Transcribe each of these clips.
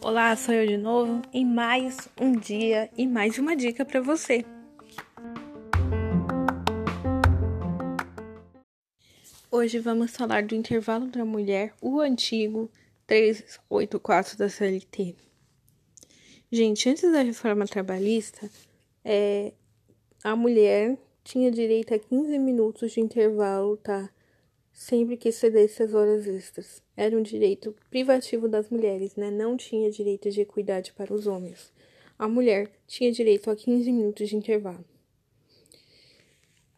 Olá, sou eu de novo em mais um dia e mais uma dica para você. Hoje vamos falar do intervalo da mulher, o antigo 384 da CLT. Gente, antes da reforma trabalhista, é, a mulher tinha direito a 15 minutos de intervalo, tá? Sempre que excedesse as horas extras. Era um direito privativo das mulheres, né? Não tinha direito de equidade para os homens. A mulher tinha direito a 15 minutos de intervalo.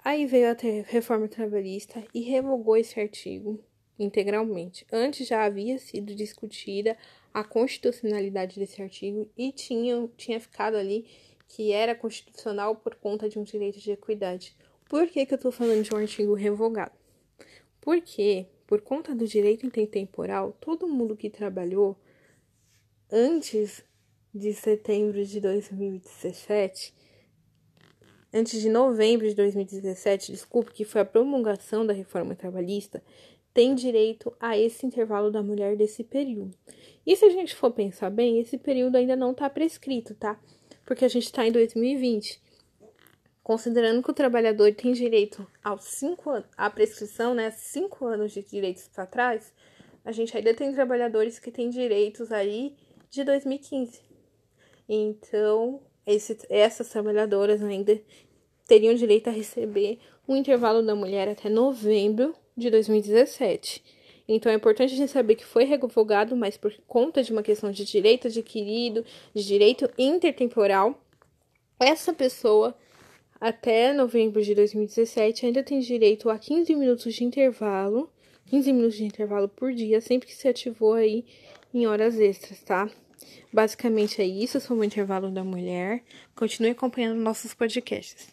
Aí veio a reforma trabalhista e revogou esse artigo integralmente. Antes já havia sido discutida a constitucionalidade desse artigo e tinha, tinha ficado ali que era constitucional por conta de um direito de equidade. Por que, que eu estou falando de um artigo revogado? Porque, por conta do direito intertemporal, todo mundo que trabalhou antes de setembro de 2017, antes de novembro de 2017, desculpe, que foi a promulgação da reforma trabalhista, tem direito a esse intervalo da mulher desse período. E se a gente for pensar bem, esse período ainda não está prescrito, tá? Porque a gente está em 2020. Considerando que o trabalhador tem direito aos cinco a prescrição, né? Cinco anos de direitos para trás, a gente ainda tem trabalhadores que têm direitos aí de 2015. Então, esse, essas trabalhadoras ainda teriam direito a receber um intervalo da mulher até novembro de 2017. Então é importante a gente saber que foi revogado, mas por conta de uma questão de direito adquirido, de direito intertemporal, essa pessoa até novembro de 2017 ainda tem direito a 15 minutos de intervalo, 15 minutos de intervalo por dia, sempre que se ativou aí em horas extras, tá? Basicamente é isso sobre o intervalo da mulher. Continue acompanhando nossos podcasts.